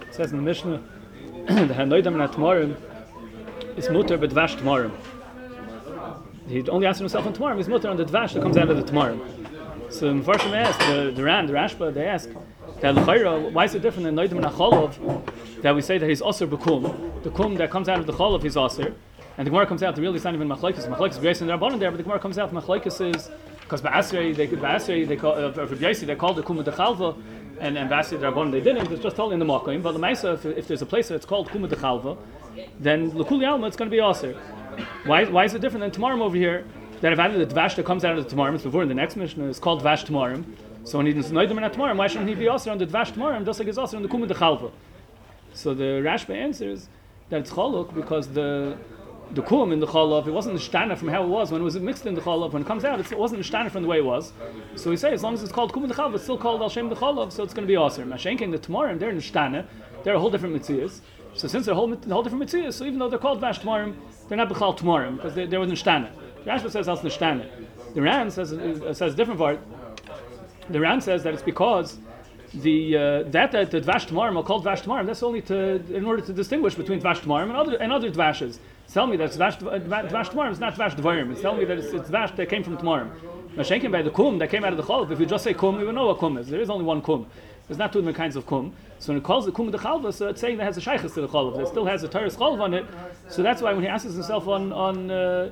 It says in the Mishnah, the Hanoidam and Atmarim is mutter but dvash Tmarim. He only answered himself on Tmarim, he's mutter on the dvash that comes out of the Tmarim. So the Mepharshim ask, the, the Ran, the Rashba, they ask, that L'chayra, why is it different than and Acholov, that we say that he's Osir B'kum, the Kum that comes out of the Cholov is Osir, and the Gemara comes out, the really it's not even Machlaikis, Machlaikis Grace and Rabbanon there, but the Gemara comes out, Machlaikis is, because Ba'asrei, they, Ba'asrei, they call, uh, for they called the Kum the Chalva, and and Rabban they didn't. It's just told in the Makkah. But the Maisa, if, if there's a place that's called Kuma de Chalva, then Lakuli Alma it's going to be Aser. Why why is it different than tomorrow over here? That if added the Dvash that comes out of the tomorrow, it's before in the next mission is called Dvash tomorrow. So when he doesn't know them in tomorrow, why shouldn't he be Aser on the Dvash tomorrow? Just like he's Aser on the Kuma de Chalva. So the Rashba answers that it's Chaluk because the the kum in the cholov, it wasn't the shtana from how it was when it was mixed in the cholov. When it comes out, it wasn't the shtana from the way it was. So we say as long as it's called kum in the cholov, it's still called al shem the cholov, so it's going to be awesome. Mashenkin the tamarim, they're in the shtana, they're a whole different mitzias. So since they're a whole, whole different mitzias, so even though they're called vash tamarim, they're not bechal tamarim because they, they're in shtana. Rashba says that's the shtana. The Ran says uh, says different part. The Ran says that it's because the uh, that that the dvash tamarim are called dvash tamarim. That's only to in order to distinguish between dvash tamarim and other and other dvashes. Tell me that it's dvash tamarim. It's not dvash dvarim. It's telling me that it's, it's dvash that came from tamarim. Mashenkin by the kum that came out of the cholov. If you just say kum, we would know what kum is. There is only one kum. There's not two different kinds of kum. So when it calls the kum the chalva, so it's saying that has a shaykhs to the cholov. It still has a teres cholov on it. So that's why when he asks himself on on uh,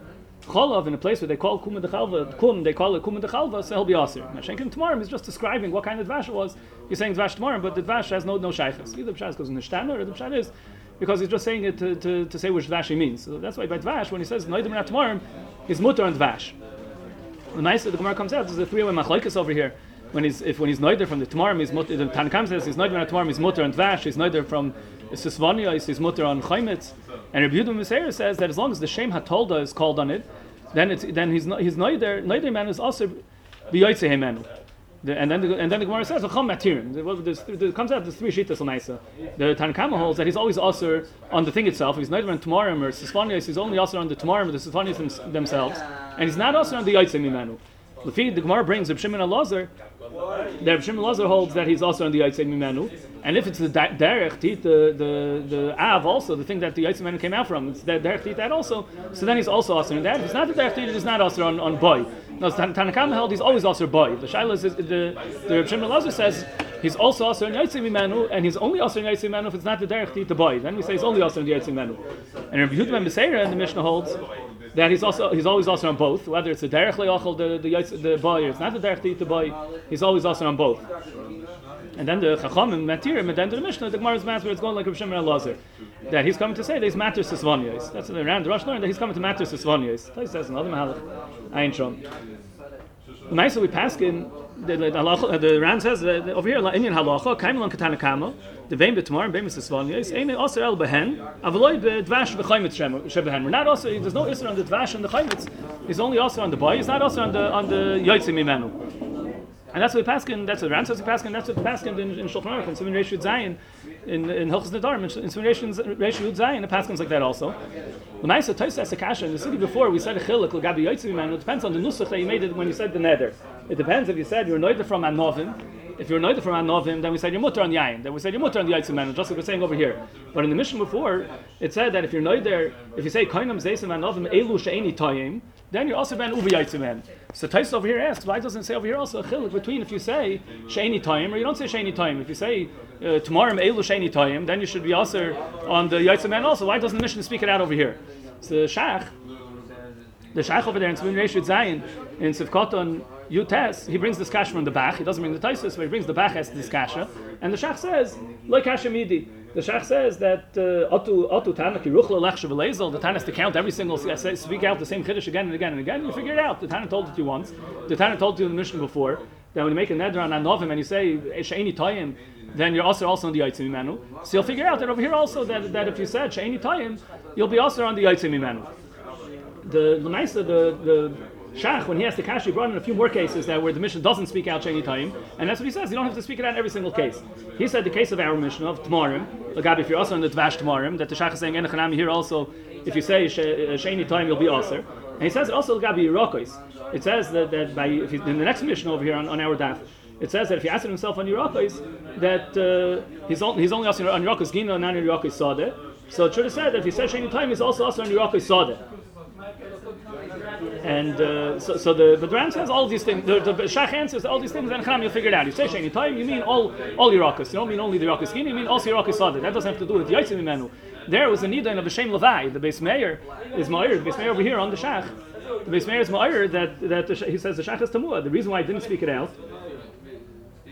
in a place where they call kum the chalva, kum they call it kum the chalva, so he'll be asir. Mashenkin tamarim is just describing what kind of dvash it was. You're saying dvash tamarim, but the dvash has no no shaykhs. Either the goes in the shtana or the pshat is because he's just saying it to, to, to say which dvash he means. So that's why by dvash when he says noidim not tamarim, he's mutter on dvash. The nice that the Gemara comes out. There's a three-way machlokes over here. When he's if when he's noider from the tamarim, he's mutter. The Tanakam says he's noider on tamarim, he's mutter on dvash. He's noider from Sisvania, he's mutter on chaymitz. And Rabbi Yehuda says that as long as the shem hatolda is called on it, then it's then he's he's neither neither man is also biyotze hemenu. And then the, and then the Gemara says chum matirim. There comes out there's three shitas lemaisa. The Tanakama holds that he's always also on the thing itself. He's neither on tamarim or sisfanias. He's only also on the tamarim or the sisfanias themselves, and he's not also on the yotze hemenu. The the Gemara brings Reb Shimon Elazar. The Reb Shimon Elazar holds that he's also on the yotze hemenu. And if it's the derech tit, the the the av also, the thing that the Yitzim came out from, it's the derech tit that also. So then he's also also in that. If it's not the derech tit, it's not also on, on boy. No, Tanakam held he's always also boy. The Shaila is the the Reb Shimon Lazar says he's also also in Yitzim Imanu, and he's only also in Yitzim Imanu if it's not the derech tit the boy. Then we say he's only also in the Yitzim Imanu. And Rabbi Yehuda Ben Beseira in the Mishnah holds that he's also he's always also on both. Whether it's the derech leachol the the the boy, or it's not the derech tit the boy, he's always also on both. And then the Chachamim Matirim, and then the Mishnah, the Gemara's matter, it's going like Rav Shimon Elazar. That he's coming to say that he's matter sisvanyos. That's what they the Rosh learned that he's coming to matter sisvanyos. He says another mahalach. Ayin shom. The Maisa we pass in the the, the, uh, the Ran says that over here Indian halacha kaimlon katana kama the vein b'tomar and vein b'sisvanyos ain't also el behen avloy b'dvash v'chaymitz shebehen. We're not also there's no issue on the dvash and the chaymitz. He's only also on the boy. He's not also on the on the yotzim imenu. And that's what Paskin, that's what Ran says Paskin, that's what Paskin in, in Shulchan Aruch, in Simon Reish Yud Zayin, in, in Hilchas Nedarim, in Simon Reish Yud Zayin, the Paskin's like that also. The Maisa Toys has a kasha, in the city before, we said a chiluk, l'gabi yotzim man, it depends on the nusach that you made it when you said the neder. It depends if you said you're noider from Anovim, if you're noider from Anovim, then we said you're mutter on Yain, then we said you're mutter on the yotzim man, just like we're saying over here. But in the mission before, it said that if you're noider, if you say koinam zeisim Anovim, elu she'eni toyim, then you're also ben uvi yotzim so Tais over here asks, why doesn't it say over here also a chiluk between if you say sheni time or you don't say sheni time? If you say uh, tomorrow elu sheni time, then you should be also on the Yitzman also. Why doesn't the mission speak it out over here? So the Shach, the Shach over there in Tzvin Reish Zayin in Sivkoton Yutes, he brings this kasha from the Bach. He doesn't bring the Taisus, but he brings the Bach as this kasha. And the Shach says, like kasha midi. The Shach says that uh, Otu Otu Tana Kiruchla Lechsha V'Lezel. The Tana has to count every single uh, speak out the same chiddush again and again and again. You figure it out. The Tana told it to you once. The Tana told you in the mission before that when you make a neder on Anovim and you say eh, Sheini Toyim, then you're also also on the Yitzim Imanu. So you'll figure out that over here also that, that if you said Sheini Toyim, you'll be also on the Yitzim Imanu. The Lamaisa, the the Shach, when he has the kash, he brought in a few more cases that where the mission doesn't speak out Sheni time, and that's what he says. You don't have to speak it out in every single case. He said the case of our mission of Tamarim, Lagabi, if you're also in the Tvash Tamarim, that the Shach is saying Enochanami here also, if you say Sheni time, you'll be also. And he says also Lagabi Yerokos. It says that, that by if in the next mission over here on, on our daf, it says that if he asked himself on Yerakos, that uh, he's, only, he's only asking on Yerakos Gino not on Yerakos Sadeh. So it should have said that if he says Sheni time, he's also asking on Yerakos Sadeh. And uh, so, so the, the Ran says all these things. The, the Shach answers all these things, and Cham, you'll figure it out. You say Sheni time, you mean all all Yerakos. You don't mean only the Yerakos Gino, you mean also Yerakos Sadeh. That doesn't have to do with the Yitzim Menu. There was a Nida of a Shem Levi. The base mayor is Ma'ir. The base mayor over here on the Shach. The base mayor is Ma'ir that, that the, he says the Shach is Tamua. The reason why I didn't speak it out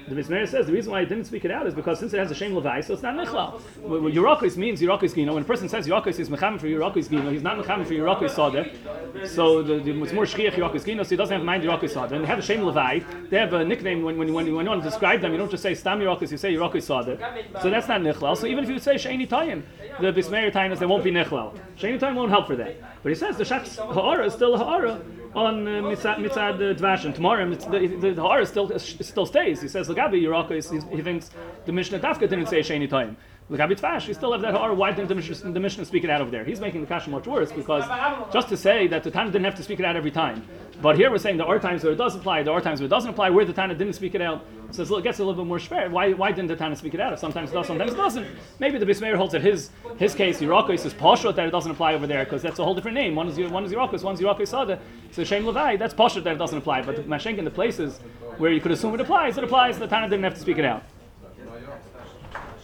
the Mishnah says the reason why I didn't speak it out is because since it has a shame levi, so it's not nichlal. Yerakis means Yerakis gino. When a person says Yerakis is mecham for Yerakis gino, he's not mecham for Yerakis sadeh. So the, the, it's more shchiach Yerakis gino, so he doesn't have mind Yerakis sadeh. And they have a shame levi. They have a nickname when, when, when, you, when you want to describe them. You don't just say stam Yerakis, you say Yerakis sadeh. So that's not nichlal. So even if you say sheni tayin, the bismeir tayin is there won't be nichlal. Sheni tayin won't help for that. But he says the shach ha'ara is still ha'ara on uh, mitzad, mitzad uh, dvash and tomorrow the, the, the ha'ara still uh, still stays. He says Lagabi Yeraka he thinks the Mishnah Dafka didn't say sheni time. Lagabi Tvash, you still have that ha'ara. Why didn't the Mishnah, the Mishnah speak it out over there? He's making the kasha much worse because just to say that the Tana didn't have to speak it out every time. But here we're saying there are times where it does apply, there are times where it doesn't apply, where the Tana didn't speak it out. So it gets a little bit more schwer. Why, why didn't the Tana speak it out? Sometimes it does, sometimes it doesn't. Maybe the Bismayer holds that his his case, Yerakos, is Pashut, that it doesn't apply over there because that's a whole different name. One is one is Yerakos, one is Yerakos Sada. So Shem Levi, that's Pashut that it doesn't apply. But the Mashenk in the places where you could assume it applies, it applies, the Tana didn't have to speak it out.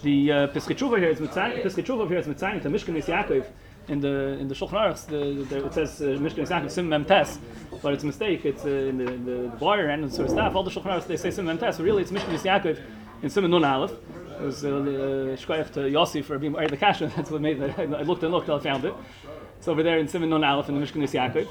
The uh, here is Pisketshuva here is Mitzayin to Mishkan Is Yaakov in the in the Shulchan Aruch, the, the, it says uh, Mishkan Yisachim Sim Mem Tes, but it's a mistake. It's uh, in the, the, the bar and the sort of staff. All the Shulchan Aruch they say Sim Mem Tes, but really it's Mishkan Yisachim in Sim Nun Aleph. It was uh, Shkoyach to Yossi for being the Kasha. That's what made. I looked and looked till I found it. It's over there in Sim Nun Aleph in the Mishkan Yisachim.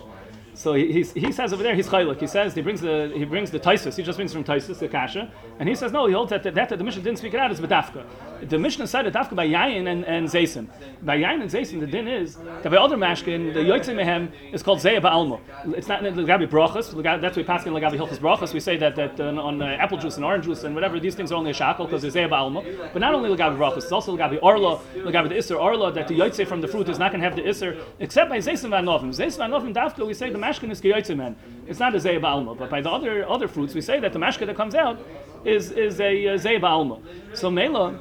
So he, he says over there he's chaylik. He says he brings the he brings the Taisus. He just brings from Taisus the kasha, and he says no. He holds that that, that the mission didn't speak it out is bedafka. The Mishnah said it dafka by yayin and and zaysim. By yayin and zaysim, the din is that by other mashkin the yotzei mehem is called zayah ba'alma. It's not legabi brachas. That's why we pass in legabi hilchas brachas. We say that that uh, on uh, apple juice and orange juice and whatever these things are only a shackle because they're zayah ba'alma. But not only legabi brachas, it's also legabi orla, legabi the iser orla that the yotzei from the fruit is not going to have the iser except by zaysim v'anovim. Zaysim v'anovim dafka we say the mashkin is yotzei men. It's not a zeh ba'alma, but by the other other fruits, we say that the mashka that comes out is is a, a zeh ba'alma. So mela.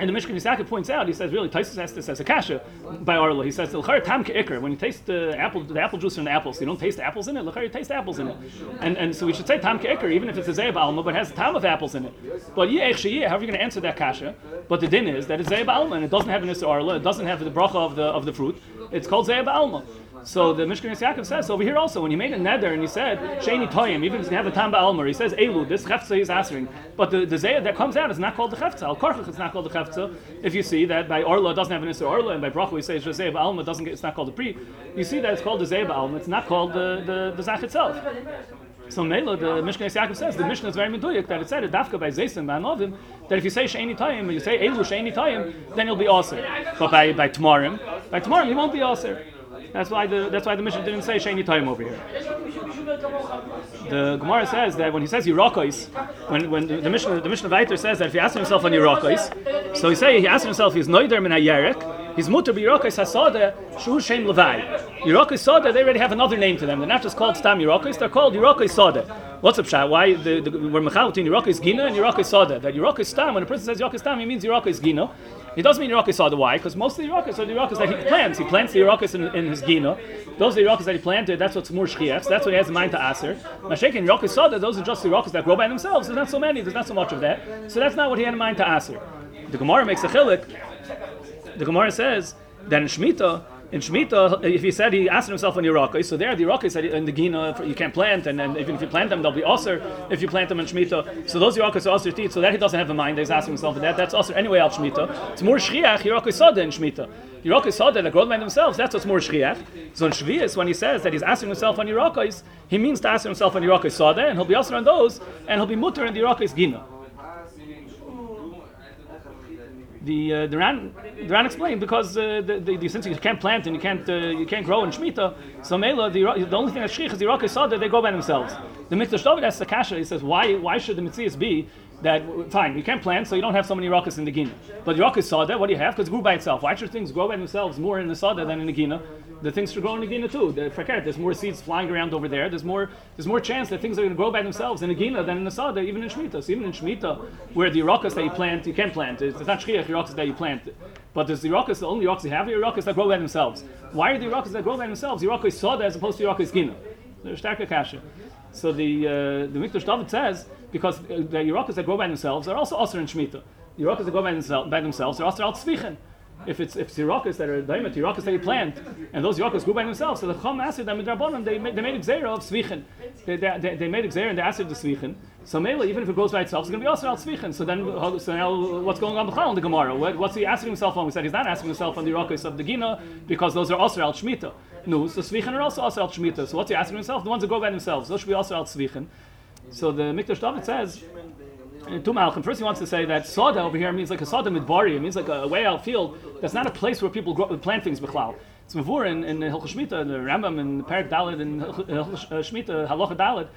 And the Mishkan Yisaka points out, he says, really, Taisus has this as a kasha by Arla. He says, tam When you taste the apple, the apple juice in the apples, you don't taste apples in it. L'char, you taste apples in it. And, and so we should say tam ke'ikr, even if it's a zeib alma, but it has a tam of apples in it. But yeah, yeah, how are you going to answer that kasha? But the din is that it's zeib alma, and it doesn't have an Isra Arla, it doesn't have the bracha of the, of the fruit. It's called zeib alma. So the Mishkan Yaakov says so over here also when he made a neder and he said Sheni Toyim, even if you have a Tamba Almer, he says Elu, this Chefza he's answering. But the, the Zayah that comes out is not called the Chefza. Al Korchach is not called the Chefza. If you see that by Orla it doesn't have an Isra Orla, and by Bracha we say it's Zayah Alma, doesn't get, it's not called the Pri. You see that it's called the Zayah Alma, it's not called the, the, the Zach itself. So Mela, the Mishnah Yaakov says the Mishnah is very meduyik that it said it dafka by Zaysim by Anovim that if you say Sheini Tayim, and you say Elu Sheini Tayim, then you'll be Aser. But by by Tamarim, by Tamarim you won't be Aser. That's why the that's why the Mishnah didn't say Sheni time over here. The Gemara says that when he says Yerakos, when when the Mishnah the Mishnah Vayter says that if he asks himself on Yerakos, so he say he asks himself he's noider min hayerek, he's mutter b'Yerakos hasada shu shem levai. Yerakos sada they already have another name to them. They're not just called stam Yerakos, they're called Yerakos sada. What's up, Shah? Why the, the, we're mechal between Yerakos gina and Yerakos sada? That Yerakos stam when a person says Yerakos stam, he means Yerakos gina. He doesn't mean Yerakis are the why, because most of the Yerakis are the Yerakis that he plants. He plants the Yerakis in, in, his Gina. Those are the Yerakis that he planted, that's what's more Shchiach, that's what he has in mind to Aser. Mashek and Yerakis Sada, those are just the Yerakis that grow by themselves. There's not so many, there's not so much of that. So that's not what he had in mind to Aser. The Gemara makes a chilik. The Gemara says that in Shemitah, in Shemitah, if he said he asked himself on Yerakis, so there the Yerakis said in the Gina you can't plant, and then even if you plant them, they'll be Aser if you plant them in Shemitah. So those Yerakis are Aser teeth, so that he doesn't have a mind, he's asking himself that. That's Aser anyway al Shemitah. It's more Shriach, Yerakis Sada in Shemitah. Yerakis Sada, that grow by themselves, that's what's more Shriach. So in Shvius, when he says that he's asking himself on Yerakis, he means to ask himself on Yerakis Sada, and he'll be Aser on those, and he'll be Mutter in the Yerakis Gina the uh, the Ran the Ran explained because uh, the, the, the, since you can't plant and you can't uh, you can't grow in Shemitah, so Mela the, the only thing that Shich is the Iraqi that they grow by themselves. The Mikdash David asks the Kasha, he says why why should the Mitzvahs be that fine, you can't plant, so you don't have so many rockets in the Gina. But saw that, what do you have? Because it grew by itself. Why should things grow by themselves more in the Sada than in the Gina? The things should grow in the Gina too. The Fakert, there's more seeds flying around over there. There's more there's more chance that things are going to grow by themselves in the Gina than in the Sada, even in Shemitah. So even in Shemitah, where the rockets that you plant, you can plant. It's, it's not Shchiach rockets that you plant. But there's the rockets, the only rockets you have are the rockets that grow by themselves. Why are the rockets that grow by themselves? The rockets Sada as opposed to the rockets Gina. They're starker kasha. So the uh, the Mikdash David says because uh, the Yerokas that grow by themselves are also Aser in Shemitah. Yerokas that grow by, themselves, by themselves are Aser al Tzvichen. If it's if it's that are Daimet, Yerokas that you plant, and those Yerokas grew by themselves, so the Chom Aser, them Midrabanan, they they made Xera of Tzvichen. They, they, they made Xera and they Aser the Tzvichen. So Mela, even if it grows by itself, it's going to be also al Tzvichen. So then, so now what's going on in the Gemara? What, what's he asking himself on? We said he's not asking himself on the Yerokas of the Gina because those are also al Shemitah. No, so Tzvichen are also Aser al Shemitah. So what's he asking himself? The ones that grow by themselves. Those should be also al Tzvichen. So the Mikdash David says, Malchim, first he wants to say that Sada over here means like a Sada Midbari, it means like a way out field. That's not a place where people grow, plant things b'chlal. It's Mavur in, in Hilchah Shmita, the Rambam in Parak Dalit, in Hilchah Shmita, Halacha Dalit,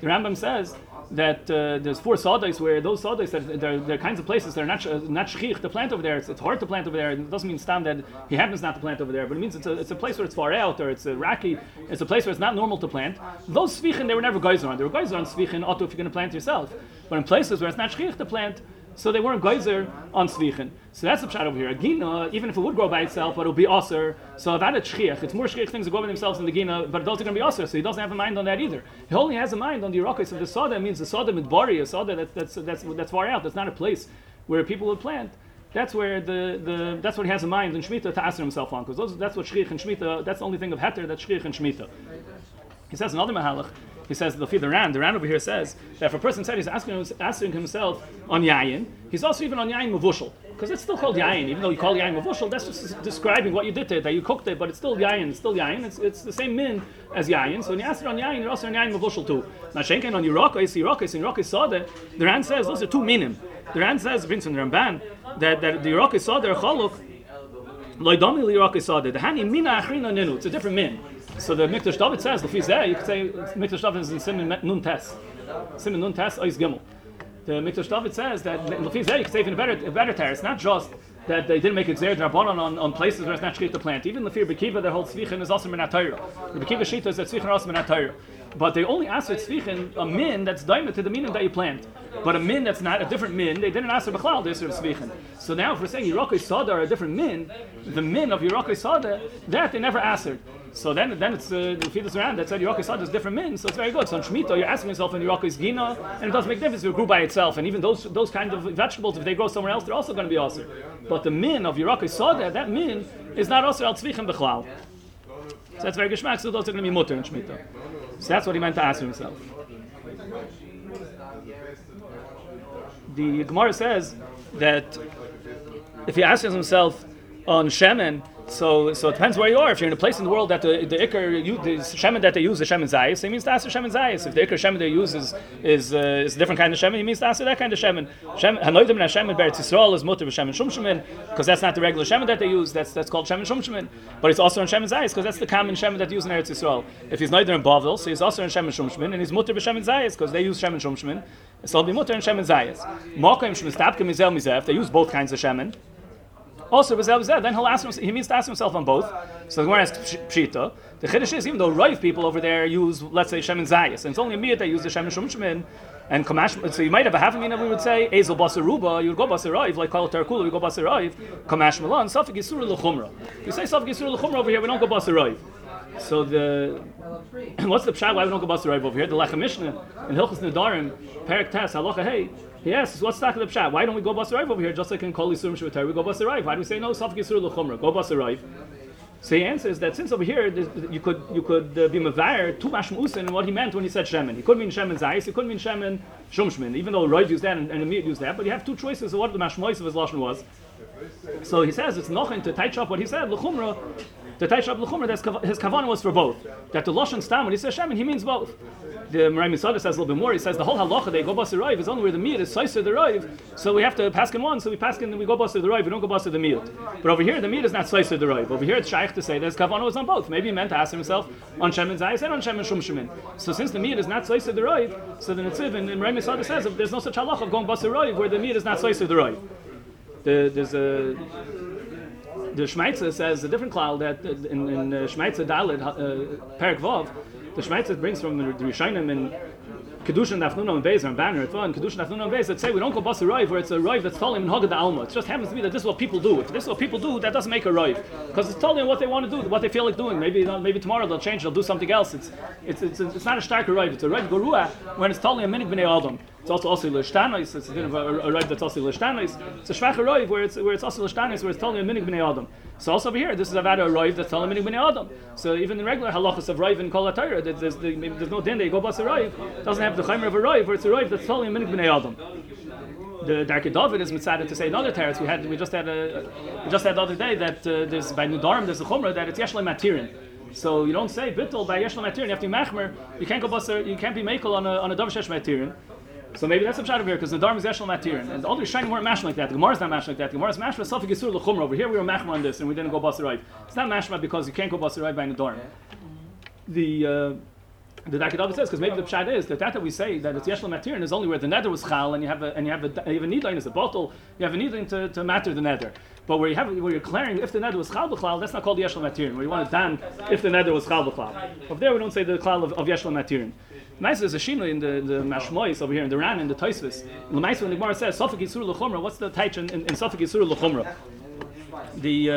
the Rambam says that uh, there's four sawdais where those sawdais that they're, they're kinds of places that are not not shchich to plant over there. It's, it's hard to plant over there. It doesn't mean stam that he happens not to plant over there, but it means it's a, it's a place where it's far out or it's a rocky. It's a place where it's not normal to plant. Those svichin they were never geyser on. They were geyser on svichin auto if you're going to plant yourself. But in places where it's not shchich to plant, so they weren't geyser on svichin. So that's the pshat over here. A gina, even if it would grow by itself, but it'll be aser. So that it's shchiach. It's more shchiach things that grow by themselves in the gina, but those are going to be aser. So he doesn't have a mind on that either. He only has a mind on the irakis of the sada. means the sada midbari, a sada that, that's that's that's far out. That's not a place where people would plant. That's where the, the that's what he has in mind in shmita to aser himself on, because that's what shchiach and shmita. That's the only thing of heter that's shchiach and shmita. He says another mahalach. He says the the Ran. The Ran over here says that if a person said he's asking, asking himself on yayin, he's also even on yayin mavushal because it's still called yayin, even though you call yayin mavushal. That's just describing what you did it, that you cooked it, but it's still yayin. It's still yayin. It's, it's the same min as yayin. So when you ask it on yayin, you're also on yayin mavushal too. Now shenken on Yerokos, Yerokos, and Yerokos Sada, the Ran says those are two minim. The Ran says, brings from the Ramban, that that the Yerokos Sada are chaluk. Loidomi Yerokos Sada. The hani mina achrina ninu. It's a different min. So the Mikdash David says, the there, you could say Mikdash David is in Simon Nun Tes. Simon Nun Tes Ois Gimel. The Mikdash David says that in there you could say even better, better tear. It's not just that they didn't make it Zer Drabanan on, on places where it's not to plant. Even fear Bekiva, their whole Tzvichin is also Minat Torah. The Bekiva Shita is that Tzvichin also Minat Torah. But they only ask for Tzvichin, a min that's diamond to the min that you plant. But a min that's not a different min, they didn't ask for Bechlal, they asked for Tzvichin. So now if we're saying Yerokoi Sada are a different min, the min of Yerokoi Sada, that they never answered. So then, then it's uh, the feed around that said Yerokis Sad is different min, so it's very good. So in Shemitah, you're asking yourself in Yerokis Gina, and it doesn't make difference if it grew by itself. And even those those kind of vegetables, if they grow somewhere else, they're also going to be also. But the min of Yerokis Sada, that min is not also al tzvichim bechlal. So that's very geschmack. So those are going to be mutter in Shemitah. So that's what he meant to ask himself. The Gemara says that if he asks himself on Shemen, so, so it depends where you are. If you're in a place in the world that the the the shemen that they use is shemen zayis, it means to ask shemen zayis. If the ikar shemen they use is is, uh, is a different kind of shemen, it means to ask that kind of shemen. Hanoidim shemen beretz Yisrael is mutter shemen shumshemen because that's not the regular shemen that they use. That's that's called shemen shumshemen. But it's also in shemen zayis because that's the common shemen that they use in Eretz Yisrael. If he's neither in Bavel, so he's also in shemen shumshemen, and he's mutter b'shemen zayis because they use shemen shumshemen. So he'll be mutter in shemen zayis. Mokim shmistapkim mizel mizeh. They use both kinds of shemen. Also, then he'll ask himself, he means to ask himself on both. So the Gemara asks Pshita. The Chiddush is, even though Rav people over there use, let's say, Shemin Zayas, and it's only me that use the shem Shemin Shumshmin, and Kamash, so you might have a half mina, we would say, Ezel Basaruba, you would go Basaraiv, like Kal Tarkula, you go Basaraiv, Kamash Milan, Safik Yisur L'chumra. You say Safik Yisur L'chumra over here, we don't go Basaraiv. So the what's the pshat? Why we don't go Basaraiv over here? The Lechem Mishnah in Hilchas Nedarim, Perik Tes, Halacha Hey, Yes, what's the pshat? Why don't we go basarayv over here? Just like in Kol Yisurim we go basarayv. Why do we say no? Safik Yisur L'chumra, go basarayv. So he answers that since over here you could you could uh, be mavir two mashmusin and what he meant when he said shemen. He couldn't mean shemen zayis. He couldn't mean shemen shumshmin. Even though Roy used that and, Amir used that, but you have two choices of what the mashmois of his lashon was. So he says it's nothing to tight up what he said l'chumra. To tight up l'chumra, his kavanah was for both. That the lashon stam when he says shemen, he means both. The Marai Misada says a little bit more. He says the whole halacha they go basa rive is only where the meat is slicer the rive. So we have to pass in one. So we pass in we go basa the rive. We don't go basa the meat. But over here the meat is not slicer the rive. Over here it's shaykh to say that kavana was on both. Maybe he meant to ask himself on shemen zayis and on shemen shum shemin. So since the meat is not slicer the rive, so the netziv and Marai Misada says there's no such halacha of going basa rive where the meat is not slicer the rive. The, there's a the Shmeitzer says a different cloud that in, in uh, Shmeitzer Dalit uh, Perik Vav, the Shmeitzer brings from the Rishonim and Kedushin Dafnuna and Bezer and Banner and Kedushin and Bezer that say we don't go bust rive where it's a rive that's telling in Haggadah Alma. It just happens to be that this is what people do. If this is what people do, that doesn't make a rive because it's telling what they want to do, what they feel like doing. Maybe uh, maybe tomorrow they'll change, they'll do something else. It's it's it's, it's not a stark rive. It's a rive gorua when it's telling a minig b'nei adam. It's also also l'shtanos. It's a bit of a, a rive that's also l'shtanos. It's a shvacha rive where it's where it's also l'shtanos where it's telling a minig b'nei adam. So also over here, this is about a rive that's telling minig b'nei adam. So even in regular halachas of rive and kol there's, there's, no din that you go bust a rive. Doesn't have the chaimer of a rive where it's a rive that's telling a minig b'nei adam the Darkei David is mitzvah to say another teretz. We had we just had a we just had the other day that uh, there's by Nudarim there's a chumrah that it's yeshle matirin. So you don't say bittul by yeshle matirin. You have to be machmer. You can't go baser. You can't be makel on a on a davar shesh matirin. So maybe that's a pshat over here because the Dharma is Matirin. And all the Rishonim weren't mashma like that. The Gemara is not mashma like that. The Gemara is mashma Safik Yisur L'chumra. Over here we were mashma on this and we didn't go Basarayv. It's not mashma because you can't go Basarayv by the Dharma. The uh, the Darkei David says because maybe the pshat is that that that we say that it's Yeshel Matirin is only where the nether was chal and you have a and you have a you have a needling as a bottle. You have a needling to, to matter the nether. But where you have where you're clearing if the nether was chal b'chlal, that's not called Yeshel Matirin. Where you want to dan if the nether was chal b'chlal. Over there we don't say the klal of, of Yeshel Matirin. Nice is a shino in the the mashmois over here in the Ran in the Toisvis. The nice when the Gemara says Safik Yisur L'chumra. What's the taich in, in, Safik Yisur L'chumra? The, uh,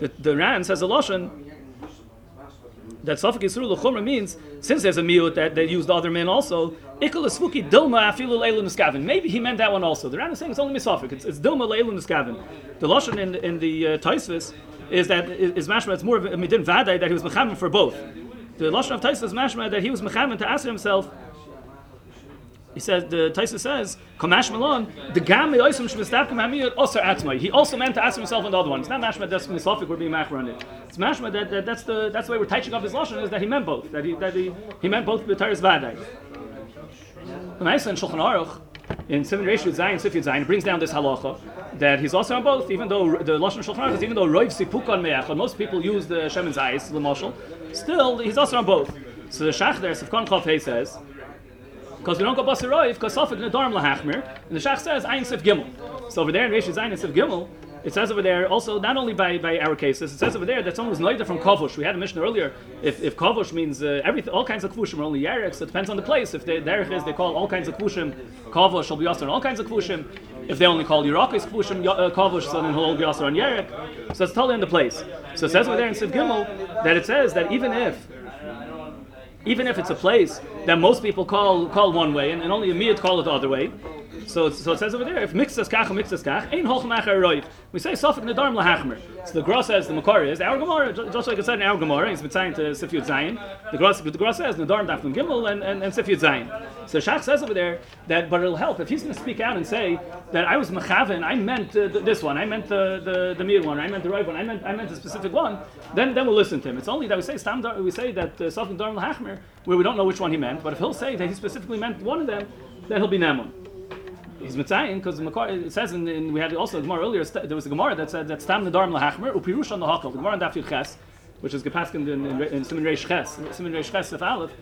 the the Ran says a lashon that Safik Yisur L'chumra means since there's a miut that they used the other men also. Ikal Esfuki Dilma Afilu Leilu Niskaven. Maybe he meant that one also. The Ran is saying it's only misafik. It's, it's Dilma Leilu Niskaven. The lashon in in the uh, Toisvis is that is mashma. It's more of a midin vaday that he was mechamen for both. The lashon of Taisa is mashma that he was mechamen to ask himself. He says the Taisa says Kamash Malon the gam oisim shvestakim hamiyot oser atzmai. He also meant to ask himself on the other one. It's not mashma that's misafik we're being machmer on it. It's mashma that, that that's the that's the way we're touching up his lashon is that he meant both. That he that he, he meant both the Taurus vaday. The Maisa in Shulchan Aruch in Simon Reish Zayin Sif Yud Zayin brings down this halacha that he's also on both, even though the Lashon Shulchan Aruch is even though Roiv Sipukon Me'achad, most people use the Shem Zayis, the Moshel, still he's also on both. So the Shach there, Sifkon Hey says, because we don't go Basar Roiv, because Safik Nedarim Lahachmir, and the Shach says Ayin Sif Gimel. So over there in Reish Yud Zayin Sif Gimel, it says over there also not only by, by our cases, it says over there that someone was neither from kavush. We had a mission earlier. If, if kavush means uh, everything, all kinds of kvushim are only yerek, so it depends on the place. If the derech is they call all kinds of kvushim kavush, will be also on all kinds of kvushim. If they only call Yerakis kvushim uh, so then he'll be also on yerek. So it's totally in the place. So it says over there in Siv Gimel that it says that even if even if it's a place that most people call call one way and, and only a miyat call it the other way, so, so it says over there, if mixas kach and mixas kach, ain't holch macher roiv. We say sofik nedarm lahachmer. So the Gra says, the Makar is, our Gemara, just like it said in our Gemara, been saying to Sifyut Zayin, the Gra, the Gra says, nedarm dafnum gimel and, and, and Sifyut Zayin. So Shach says over there that, but it'll help if he's going to speak out and say that I was mechaven, I meant uh, this one, I meant the the, the mir one, I meant the right one, I meant I meant a specific one. Then then we'll listen to him. It's only that we say stam we say that uh, sofik nedarm lahachmer, where we don't know which one he meant. But if he'll say that he specifically meant one of them, then he'll be namun he's mitzayin because it says in, in, we had also a Gemara earlier. There was a Gemara that said that stam nedarim lahachmer upirush on the hakol. The Gemara on Daf Ches, which is gepaskin in, in, in Simin Reish Ches, Simin Reish Ches of Aleph.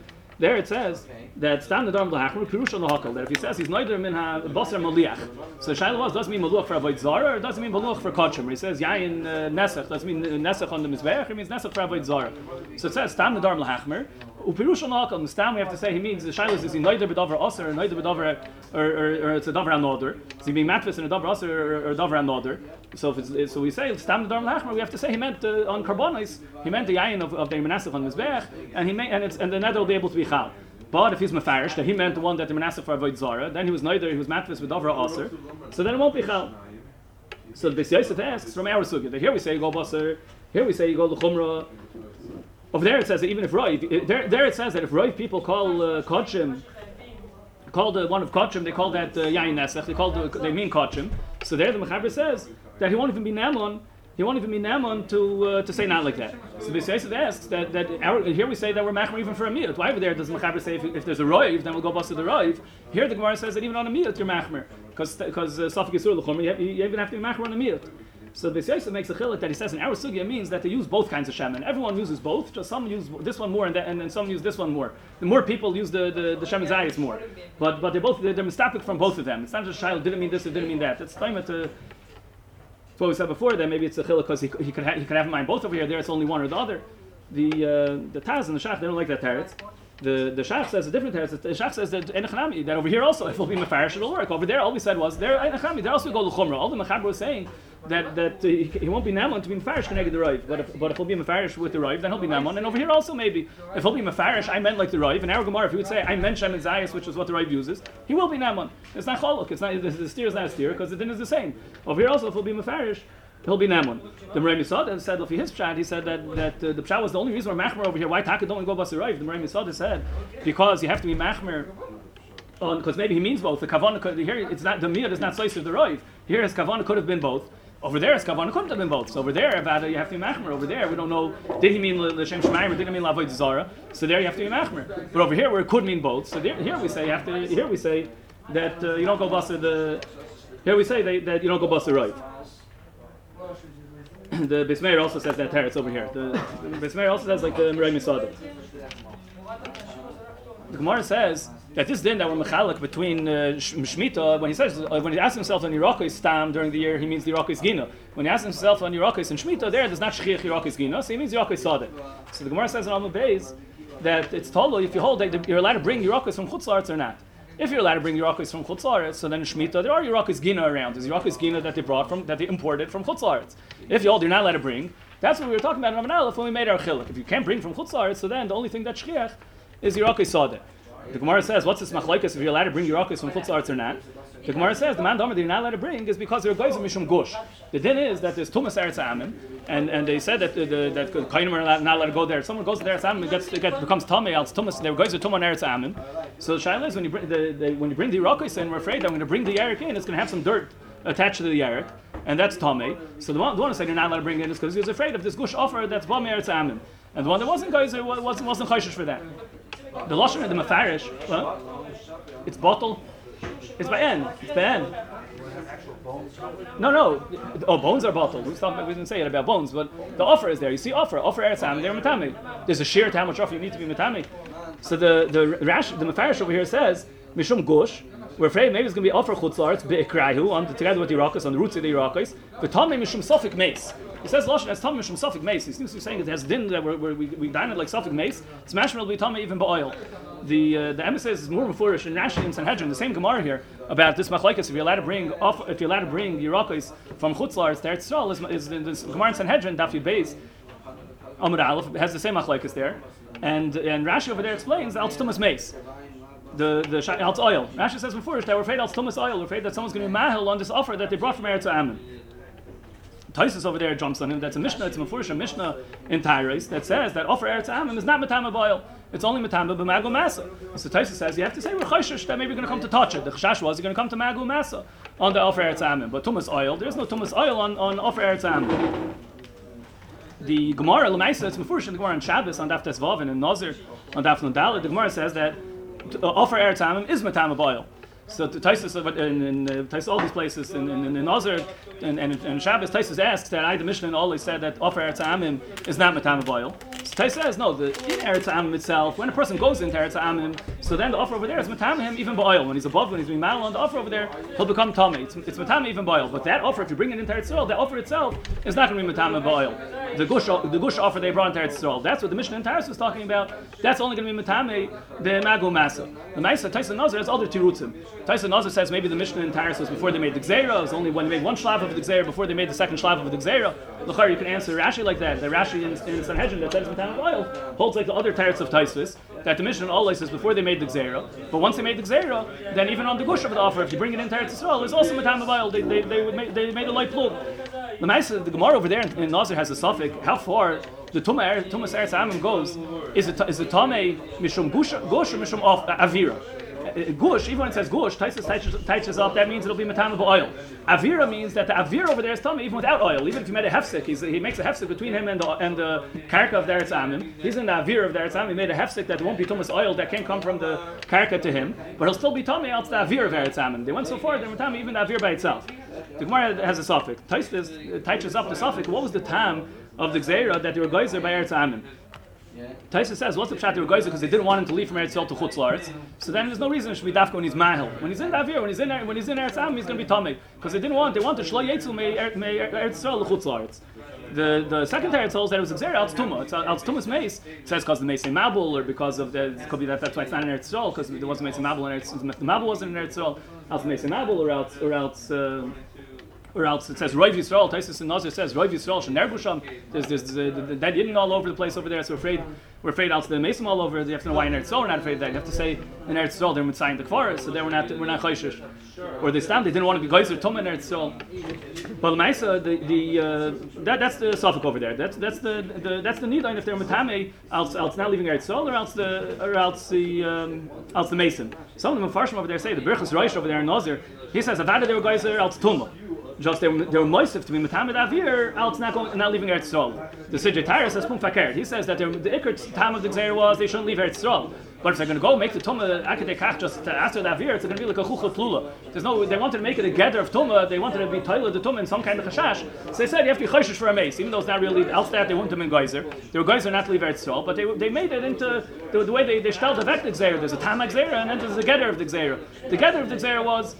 There it says that stam nedarim lahachmer upirush on the. That if he says he's neither min ha basar maliach. So the shaila was does it mean maluach for avoid zara or does it mean maluach for kachim? He says yayin uh, nesach does it mean nesach on the mizbeach or means nesach for avoid zara. So it says stam nedarim lahachmer. Upirush on the. Stam we have to say he means the shaila is he neither bedover aser or neither bedover or, or, it's a davar another. Is he being matvis in a davar aser or, a davar another? So if it's, so we say stam the lachmer, we have to say he meant uh, on karbonis. He meant the yayin of, of the menasach on mizbech, and he and it's and the nether will be able to be chal. But if he's mafarish, that he meant the one that the menasach for avoid zara, then he was neither he was matvis with davar aser, so then it won't be chal. So the Yosef asks from our sugya that here we say go baser, here we say go l'chumra. Over there it says that even if roiv, there, there it says that if roiv people call uh, kodshim called one of Kotchim, they call that uh, Yain Nesach, they call the, they mean Kotchim. So there the Mechaber says that he won't even be Namon he won't even be naman to uh, to say not like that. So the Yosef asks that that our, here we say that we're machmer even for a miyut. Why over there does Mechaber say if, if there's a roiv, then we'll go bust to the roiv? Here the Gemara says that even on a miyut you're machmer because because uh, Safik Yisur l'chomer you, even have to be machmer on a miyut. So the Yosef makes a chiluk that he says in our sugya means that they use both kinds of shemen. Everyone uses both. Just some use this one more and, then, and then some use this one more. The more people use the the, the shemen zayis more, but but they both they're, they're from both of them. It's not just child didn't mean this, it didn't mean that. It's time to what we said before, that maybe it's a chiluk because he, he, could ha- he could have in mind both over here. There, it's only one or the other. The uh, the Taz and the Shach they don't like that teretz. The the Shach says a different teretz. The Shach says that enechanami that over here also if it'll be mefarish it'll work. Over there all we said was there enechanami. There also go l'chumra. All the mechaber was saying that that uh, he, won't be naman to be mefarish connected the rive. But if but if he'll be mefarish with the rive, then he'll be naman. And over here also maybe if he'll be mefarish, I meant like the rive. And our Gemara, if he would say I meant shemin zayis, which is what the rive uses, he will be naman. It's not cholok. It's not the, the steer is not a steer because the din is the same. Over here also if he'll be mefarish he'll be Namun. The Merem Yisod said, if his pshat, he said that, that uh, the pshat was the only reason we're machmer over here. Why Taka don't go basirayv? The Merem Yisod said, because you have to be machmer because maybe he means both. The kavana could here it's not the miyad is not slice of the roiv. Here his kavana could have been both. Over there, it's been both. So over there, about you have to be machmer. Over there, we don't know. Did he mean l'shem shemaim or did he mean lavoid zara? So there you have to be machmer. But over here, where it could mean both. So there, here we say you have to. Here we say that uh, you don't go basir the. Here we say that you don't go basir right. the Bismayer also says that teretz over here. The, the Bismayer also says like the Mirai. The Gemara says that this din that we're mechalik between uh, Shemitah, when he says, uh, when he asks himself on Yerakis Stam during the year, he means the Yerakis Gina. When he asks himself on Yerakis and Shemitah, there, there's not Shchiach Yerakis Gina, so he means Yerakis Sadeh. So the Gemara says in Alma Beis that it's total if you hold that you're allowed to bring Yerakis from Chutzlarts or not. If you're allowed to bring Yerakis from Chutzlaretz, so then in Shemitah there are Yerakis Gina around. There's Yerakis Gina that they brought from that they imported from Chutzlaretz. If you hold, you're not allowed to bring. That's what we were talking about in Raman Aleph when we made our chiluk. If you can't bring from Chutzlaretz, so then the only thing that's shchiach is Yerakis Sadeh. The Gemara says, what's this machlaikas if you're allowed to bring Yerakis from Chutzlaretz or not? The Gemara says the man that you're not allowed to bring is because they're of mishum gush. The din is that there's tumas eretz amim, and and they said that the, the that kainim are not allowed to go there. If someone goes to eretz amim, it gets it gets, becomes tummy. Else tumas they're of tumah eretz amim. So the shaila is when you bring the, the when you bring the yerakis in, we're afraid that when you bring the yerik in, it's going to have some dirt attached to the yerik, and that's tummy. So the one the one who said you're not allowed to bring it is because he was afraid of this gush offer that's bam eretz amim, and the one that wasn't guys wasn't wasn't chayshish for that. The lashon of the mafarish, well, it's bottle. It's by end. It's by end. No, no. Oh, bones are bottled. We, stopped, we didn't say it about bones, but the offer is there. You see, offer, offer eretzam, they're matami. There's a sheer to how much offer you need to be matami. So the the rash, the mafarish over here says mishum gush. We're afraid maybe it's going to be offer chutzlarts be'ikrahu on the together with the Yerakis on the roots of the Yerakis. But tami mishum sofik mace. He says Lashon as Tamim from Safik Mace. He seems to be saying it has din that we're, we're, we we dine it like Safik Mace. Smash will be Tamim even by oil. The uh, the emissary is more flourish and Rashi and Sanhedrin. The same Gemara here about this machlekes. If you're allowed to bring off, if you're allowed to bring Yerakos from Chutzlars to Eretz Yisrael, is, is the, the Gemara in Sanhedrin Daf Yud Beis Amud Aleph has the same machlekes there, and and Rashi over there explains Al Tumas Mace. The the Al oil. Rashi says before that we're afraid Al Tumas oil. We're afraid that someone's going to be mahil on this offer that they brought from Eretz Amim. Taisus over there jumps on him. That's a Mishnah. It's a Mefurish Mishnah in Tyrus that says that offer Eretz Amim is not Matama Boil. It's only Matama B'Magu Masa. So Taisus says you have to say we're Chayshish that maybe you're going to come to touch it. The Chashash was you're going to come to Magu Masa on the offer Eretz Amim. But Tumas oil, there's no Tumas oil on, on offer Eretz Amim. The Gemara Lamaisa, it's Mefurish in the Gemara on Shabbos on Daf Tesvav and in Nazir on Daf Nodal. The Gemara says that offer Eretz Amim is Matama Boil. So Taisus uh, in, in, in Taisus, all these places in in, in, in Nazir and and in Shabbos, Taisus asks that I the Mishnah always said that offer Eretz Amim is not matam oil. So Taisus says no, the in Eretz Amim itself, when a person goes into Eretz Amim, so then the offer over there is matam him even oil. When he's above, when he's being mal on the offer over there, he'll become tummy. It's, it's matam even oil. But that offer, if you bring it into Eretz Yisrael, the offer itself is not going to be matam oil. The gush the gush offer they brought into Eretz Yisrael, that's what the Mishnah in Taris was talking about. That's only going to be matame the magu masa. The Maisa Taisus Nazir has other tirutzim. Taisus Nazir says maybe the Mishnah in Taris was before they made the Gzera, it was only when they made one shlav of the Gzera before they made the second shlav of the Gzera. L'char, you can answer Rashi like that. The Rashi in, in Sanhedrin that says Matan oil holds like the other Taris of Taisvis, that the Mishnah always says before they made the Gzera, but once they made the Gzera, then even on the gush of the offer, if you bring it into Eretz Yisrael, it's also Matan oil. They, they, they, they made a light plug. The Maisa, the Gemara over there in, in Nazir has a suffix, how far the Tumah er, Tumas Eretz Amim goes, is it, is it Tame Mishum Gush or Mishum Avira? Gush, even when it says gush, Taisus touches up, that means it'll be matama oil. Avira means that the avir over there is tummy even without oil. Even if he made a hefsek, he makes a hefsek between him and the and the karka of the Eretz Amim. He's in the avir of the Eretz Amim. He made a hefsek that won't be tumas oil that can't come from the karka to him, but he'll still be tummy out the avir of Eretz Amim. They went so far, they're matama even the avir by itself. The Gemara has a suffix. Taisus touches up the suffix. What was the time of the Gzeira that they were geyser by Eretz Amim? Taisa says, what's the pshat they because they didn't want him to leave from Eretz Yisrael to Chutz La'aretz. So then there's no reason it should be dafka when he's mahil. When he's in Avir, when he's in when he's in Eretz Am, he's going to be tamei because they didn't want they wanted shlo yetzu me Eretz Yisrael to Chutz La'aretz. The the second Teretz holds that it was Xer Al Tuma. It's Al Tuma's mace. Says because the mace in Mabul or because of the it could be that that's why it's not in Eretz Yisrael because there wasn't mace in Mabul and Eretz the Mabul wasn't in Eretz Yisrael. Al mace in Mabul or or else. Uh, or else it says Roiv Yisrael. Taisus and Nazir says Roiv Yisrael Shenerbusham. There's there's the, the, dead hidden all over the place over there. So we're afraid we're afraid else the Mason all over. You have to know why in Eretz Yisrael we're not afraid of that. You have to say in Eretz Yisrael they're sign the Kfar, so then we're not we're not chayshish. Or they stand they didn't want to be geyser tum in Eretz Yisrael. But Maisa the the uh, that that's the suffix over there. That's that's the, the that's the need if they're matame else else not leaving Eretz Yisrael or else the or else the um, else the Mason. Some of the Mepharshim over there say the Berchus Reish over there in Nazir. He says Avada they were geyser else tumah just they were, they were moisif to be metamed avir, else not going, not leaving Eretz Yisrael. The Sidjei Torah says pum fakert. He says that the ikr time of the Xer was they shouldn't leave Eretz Yisrael. But if they're going to go make the tumah akadekach just after the avir, it's going to be like a chucha plula. There's no. They wanted to make it a gather of tumah. They wanted to be toilet the tumah in some kind of chashash. So they said you have to be chayshish for a mace, even though it's not really else that they want them in geyser. They were geyser not to leave Eretz Yisrael, but they they made it into the, the way they they styled the vect the. There's a tamak Xer and then there's a gather of the Xer. The gather of the Xer was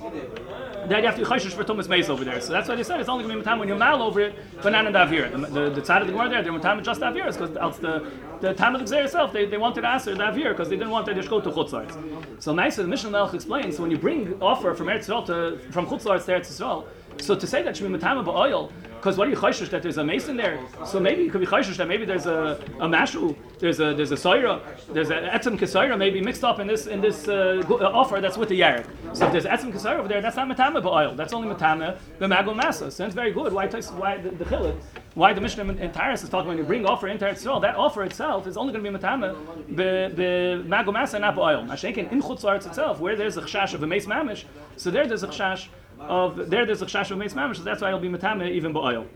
that you have to be chayshish for tumas mace over there. So that's why they said it's only going to be time when you mal over it, but not in the. The, the, side of the Gemara there, they're time just avir, because else the the time of the Xer itself, they, they wanted to answer the avir because they didn't want to go to chutzlaritz. So nice, the Mishnah Melch explains so when you bring offer from Eretz Yisrael to from chutzlaritz to Eretz Yisrael, so to say that should be matama oil, because what are you chayshish that there's a mason there? So maybe you could be chayshish that maybe there's a, a mashu, there's a there's a soira, there's a etzem kesoira maybe mixed up in this in this uh, offer that's with the yarek. So if there's etzem kesoira over there, that's not matama oil. That's only matama b'magol masa. So it's very good. Why why the, the? Why the Mishnah in Taris is talking when you bring offer into Eretz Yisrael, that offer itself is only going to be matama b'magol masa not oil. Mashenkin in chutz itself, where there's a chash of a mace mamish, so there there's a chash of there there's a chash of mamish, so that's why it'll be matame even ba'oil.